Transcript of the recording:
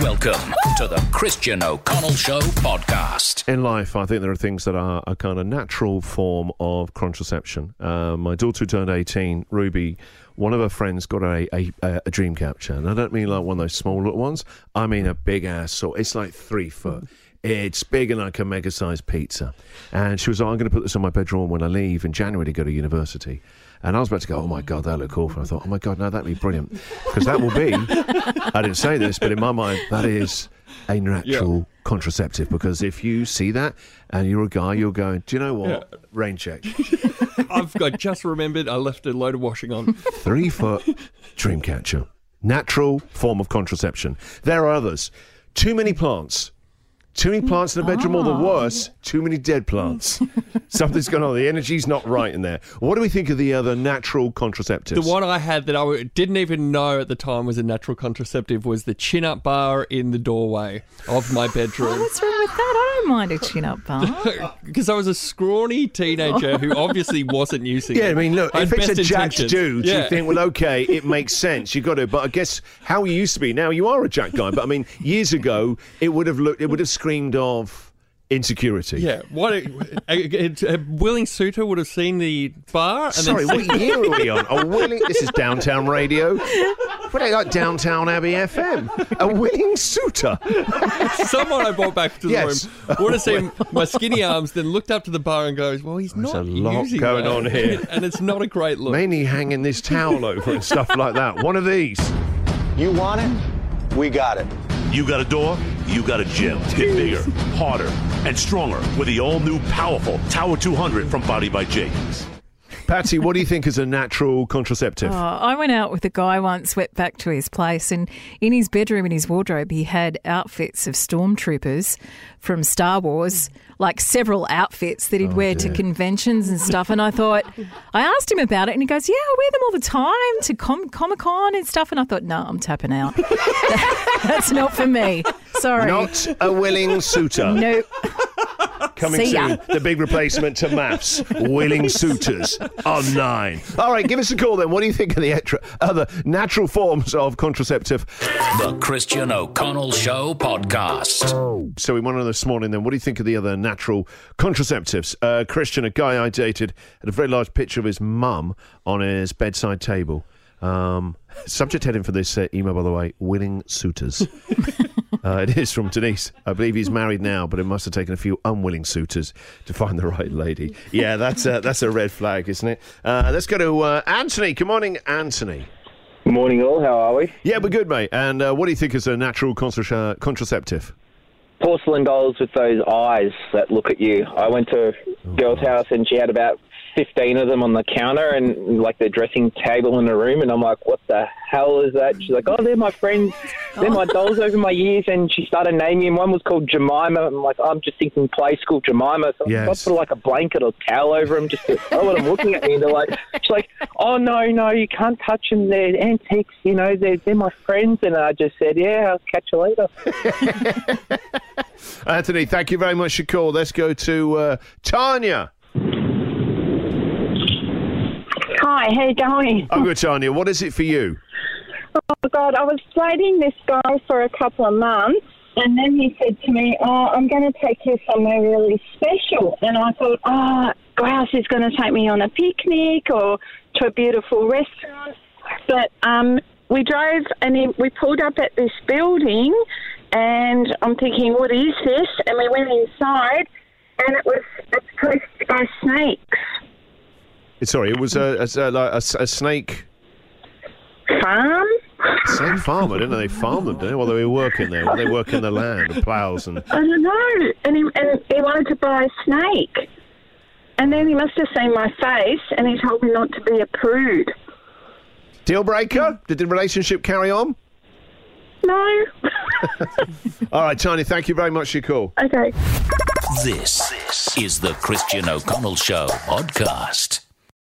Welcome to the Christian O'Connell Show podcast. In life, I think there are things that are a kind of natural form of contraception. Uh, my daughter turned 18, Ruby, one of her friends got a, a, a dream catcher. And I don't mean like one of those small little ones. I mean a big ass sort. It's like three foot. It's big and like a mega sized pizza. And she was like, I'm going to put this on my bedroom when I leave in January to go to university. And I was about to go, oh my God, that look awful. I thought, oh my God, no, that'd be brilliant. Because that will be, I didn't say this, but in my mind, that is a natural contraceptive. Because if you see that and you're a guy, you're going, do you know what? Yeah. Rain check. I've got just remembered I left a load of washing on. Three foot dream catcher. Natural form of contraception. There are others. Too many plants. Too many plants in the bedroom, or the ah. worse, too many dead plants. Something's going on. The energy's not right in there. What do we think of the other natural contraceptives? The one I had that I didn't even know at the time was a natural contraceptive was the chin up bar in the doorway of my bedroom. What's wrong with that? I don't mind a chin up bar. Because I was a scrawny teenager who obviously wasn't using it. Yeah, I mean, look, I if it's a best jacked dude, yeah. you think, well, okay, it makes sense. You got to. But I guess how you used to be. Now you are a jack guy. But I mean, years ago, it would have looked, it would have screamed of insecurity. Yeah, what a, a, a, a willing suitor would have seen the bar and Sorry, then what year are we on? A willing. This is downtown radio. What are they like Downton Abbey FM? A willing suitor. someone I brought back to the Yes. room would have seen my skinny arms, then looked up to the bar and goes, "Well, he's There's not a lot using going that." on here. and it's not a great look." Mainly hanging this towel over and stuff like that. One of these. You want it? We got it. You got a door, you got a gym. Get bigger, harder, and stronger with the all new powerful Tower 200 from Body by James. Patsy, what do you think is a natural contraceptive? Oh, I went out with a guy once, went back to his place, and in his bedroom, in his wardrobe, he had outfits of stormtroopers from Star Wars, like several outfits that he'd oh, wear to conventions and stuff. And I thought, I asked him about it, and he goes, Yeah, I wear them all the time to com- Comic Con and stuff. And I thought, No, I'm tapping out. That's not for me. Sorry. Not a willing suitor. Nope. Coming See ya. soon, the big replacement to maths. Willing suitors on nine. All right, give us a call then. What do you think of the extra, other natural forms of contraceptive? The Christian O'Connell Show podcast. So we want to know this morning then, what do you think of the other natural contraceptives? Uh, Christian, a guy I dated, had a very large picture of his mum on his bedside table. Um, subject heading for this uh, email, by the way, willing suitors. uh, it is from Denise. I believe he's married now, but it must have taken a few unwilling suitors to find the right lady. Yeah, that's a, that's a red flag, isn't it? Uh, let's go to uh, Anthony. Good morning, Anthony. Good Morning, all. How are we? Yeah, we're good, mate. And uh, what do you think is a natural contra- contraceptive? Porcelain dolls with those eyes that look at you. I went to a girl's house and she had about 15 of them on the counter and like the dressing table in the room. And I'm like, what the hell is that? She's like, oh, they're my friends. They're my dolls over my years. And she started naming them. One was called Jemima. I'm like, I'm just thinking play school Jemima. So Yes. I put like a blanket or towel over them just to oh, let them looking at me. And they're like, she's like, oh, no, no, you can't touch them. They're antiques. You know, they're, they're my friends. And I just said, yeah, I'll catch you later. Anthony, thank you very much for your call. Let's go to uh, Tanya. Hi, how you going? I'm good, Tanya. What is it for you? God, I was dating this guy for a couple of months, and then he said to me, "Oh, I'm going to take you somewhere really special." And I thought, "Oh, Grouse is going to take me on a picnic or to a beautiful restaurant." But um, we drove and he, we pulled up at this building, and I'm thinking, "What is this?" And we went inside, and it was it's possessed by snakes. Sorry, it was a, a, a, like a s- a snake Farm. Snake farmer, didn't they? They farmed them, didn't they? While they were working there, while they work in the land, the ploughs and. I don't know. And he, and he wanted to buy a snake. And then he must have seen my face and he told me not to be a prude. Deal breaker? Did the relationship carry on? No. All right, Tanya, thank you very much for your call. okay. This is the Christian O'Connell Show podcast.